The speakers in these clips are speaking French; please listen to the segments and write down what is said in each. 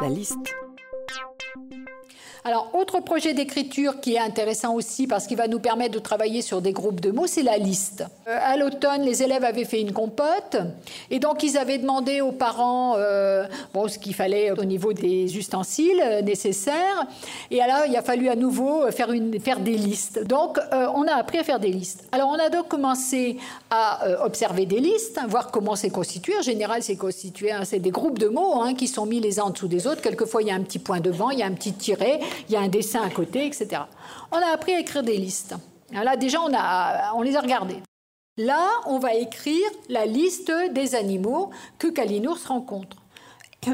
La liste. Alors, autre projet d'écriture qui est intéressant aussi parce qu'il va nous permettre de travailler sur des groupes de mots, c'est la liste. Euh, à l'automne, les élèves avaient fait une compote et donc ils avaient demandé aux parents euh, ce qu'il fallait au niveau des ustensiles nécessaires. Et alors, il a fallu à nouveau faire, faire des listes. Donc, euh, on a appris à faire des listes. Alors, on a donc commencé à observer des listes, voir comment c'est constitué. En général, c'est constitué, hein, c'est des groupes de mots hein, qui sont mis les uns en dessous des autres. Quelquefois, il y a un petit point devant, il y a un petit tiret il y a un dessin à côté, etc. On a appris à écrire des listes. là, déjà, on les a regardées. Là, on va écrire la liste des animaux que Kalinours rencontre.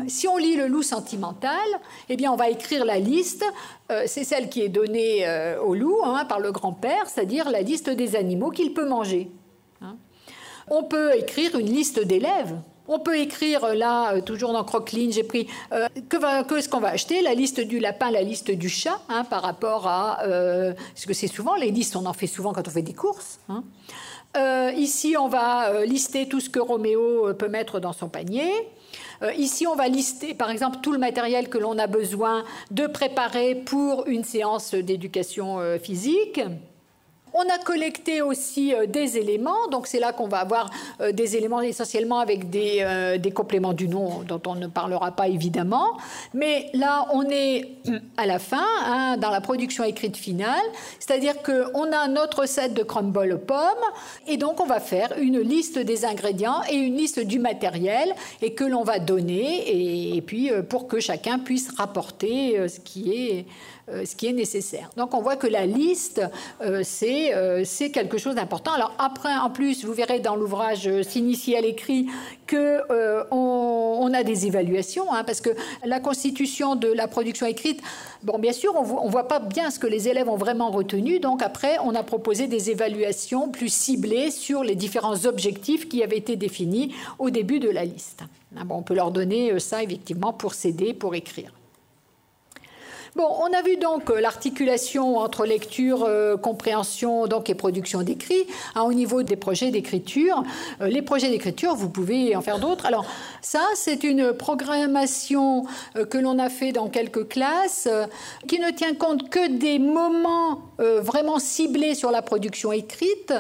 Si on lit le loup sentimental, eh bien, on va écrire la liste. Euh, c'est celle qui est donnée euh, au loup hein, par le grand-père, c'est-à-dire la liste des animaux qu'il peut manger. Hein. On peut écrire une liste d'élèves. On peut écrire euh, là, euh, toujours dans Crocline, j'ai pris euh, que, est-ce qu'on va acheter, la liste du lapin, la liste du chat, hein, par rapport à ce que c'est souvent les listes, on en fait souvent quand on fait des courses. Hein. ici, on va lister tout ce que Roméo peut mettre dans son panier. ici, on va lister, par exemple, tout le matériel que l'on a besoin de préparer pour une séance d'éducation physique. On a collecté aussi euh, des éléments, donc c'est là qu'on va avoir euh, des éléments essentiellement avec des, euh, des, compléments du nom dont on ne parlera pas évidemment. Mais là, on est à la fin, hein, dans la production écrite finale, c'est-à-dire qu'on a notre set de crumble aux pommes, et donc on va faire une liste des ingrédients et une liste du matériel, et que l'on va donner, et puis pour que chacun puisse rapporter ce qui est ce qui est nécessaire. Donc on voit que la liste, euh, euh, c'est quelque chose d'important. Alors après, en plus, vous verrez dans l'ouvrage S'initier à l'écrit que on, a des évaluations, hein, parce que la constitution de la production écrite, bon, bien sûr, on ne voit pas bien ce que les élèves ont vraiment retenu. Donc après, on a proposé des évaluations plus ciblées sur les différents objectifs qui avaient été définis au début de la liste. Ah bon, on peut leur donner ça, effectivement, pour s'aider, pour écrire. Bon, on a vu donc euh, l'articulation entre lecture, euh, compréhension donc, et production d'écrit hein, au niveau des projets d'écriture. Euh, les projets d'écriture, vous pouvez en faire d'autres. Alors ça, c'est une programmation que l'on a fait dans quelques classes qui ne tient compte que des moments vraiment ciblés sur la production écrite.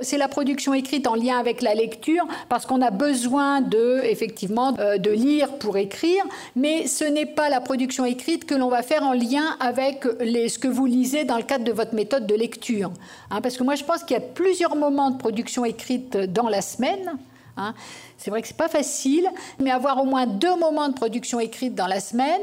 C'est la production écrite en lien avec la lecture parce qu'on a besoin de effectivement de lire pour écrire, mais ce n'est pas la production écrite que l'on va faire en lien avec les, ce que vous lisez dans le cadre de votre méthode de lecture. Hein, parce que moi, je pense qu'il y a plusieurs moments de production écrite dans la semaine. Hein. C'est vrai que c'est pas facile, mais avoir au moins deux moments de production écrite dans la semaine,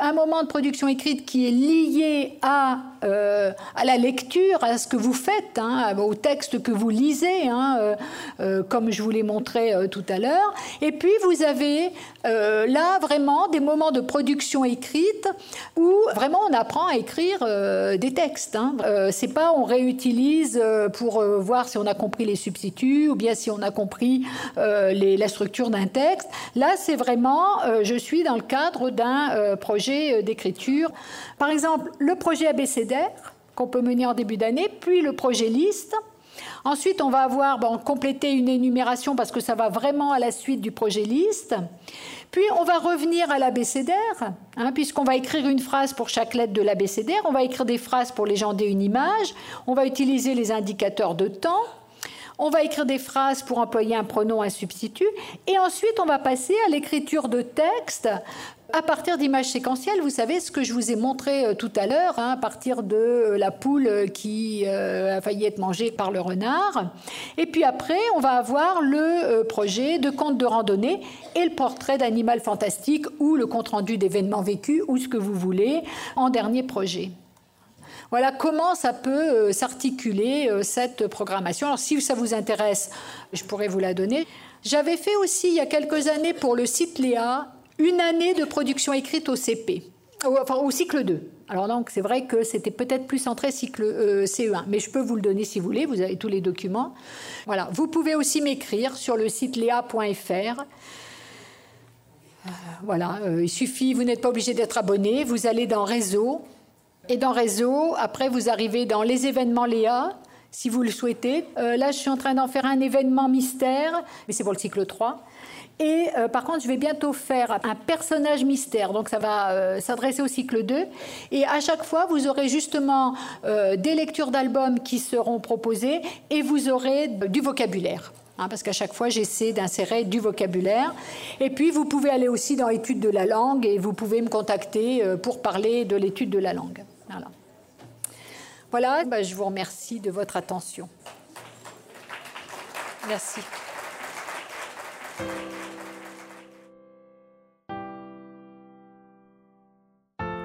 un moment de production écrite qui est lié à, euh, à la lecture, à ce que vous faites, hein, au texte que vous lisez, hein, euh, euh, comme je vous l'ai montré tout à l'heure. Et puis vous avez là vraiment des moments de production écrite où vraiment on apprend à écrire des textes. Hein. c'est pas on réutilise pour voir si on a compris les substituts ou bien si on a compris les la structure d'un texte. Là, c'est vraiment, euh, je suis dans le cadre d'un euh, projet euh, d'écriture. Par exemple, le projet abécédaire qu'on peut mener en début d'année, puis le projet liste. Ensuite, on va avoir bon, complété une énumération parce que ça va vraiment à la suite du projet liste. Puis, on va revenir à l'abécédaire, hein, puisqu'on va écrire une phrase pour chaque lettre de l'abécédaire. On va écrire des phrases pour légender une image. On va utiliser les indicateurs de temps. On va écrire des phrases pour employer un pronom, un substitut, et ensuite on va passer à l'écriture de texte à partir d'images séquentielles, vous savez ce que je vous ai montré euh, tout à l'heure, hein, à partir de euh, la poule qui euh, a failli être mangée par le renard. Et puis après, on va avoir le projet de conte de randonnée et le portrait d'animal fantastique ou le compte-rendu d'événements vécus ou ce que vous voulez en dernier projet. Voilà comment ça peut euh, s'articuler, euh, cette programmation. Alors si ça vous intéresse, je pourrais vous la donner. J'avais fait aussi, il y a quelques années, pour le site Léa, une année de production écrite au CP, enfin au cycle 2. Alors donc c'est vrai que c'était peut-être plus centré cycle euh, CE1, mais je peux vous le donner si vous voulez, vous avez tous les documents. Voilà, vous pouvez aussi m'écrire sur le site léa.fr. voilà, il suffit, vous n'êtes pas obligé d'être abonné, vous allez dans réseau, et dans Réseau, après, vous arrivez dans les événements Léa. si vous le souhaitez. Euh, là, je suis en train d'en faire un événement mystère, mais c'est pour le cycle 3. Et euh, par contre, je vais bientôt faire un personnage mystère, donc ça va euh, s'adresser au cycle 2. Et à chaque fois, vous aurez justement des lectures d'albums qui seront proposées et vous aurez du vocabulaire. Hein, parce qu'à chaque fois, j'essaie d'insérer du vocabulaire. Et puis, vous pouvez aller aussi dans l'étude de la langue et vous pouvez me contacter pour parler de l'étude de la langue. Voilà. Bah, je vous remercie de votre attention. Merci.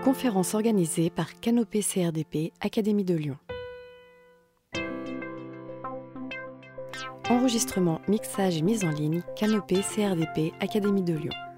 Conférence organisée par Canopée CRDP Académie de Lyon. Enregistrement, mixage et mise en ligne Canopée CRDP Académie de Lyon.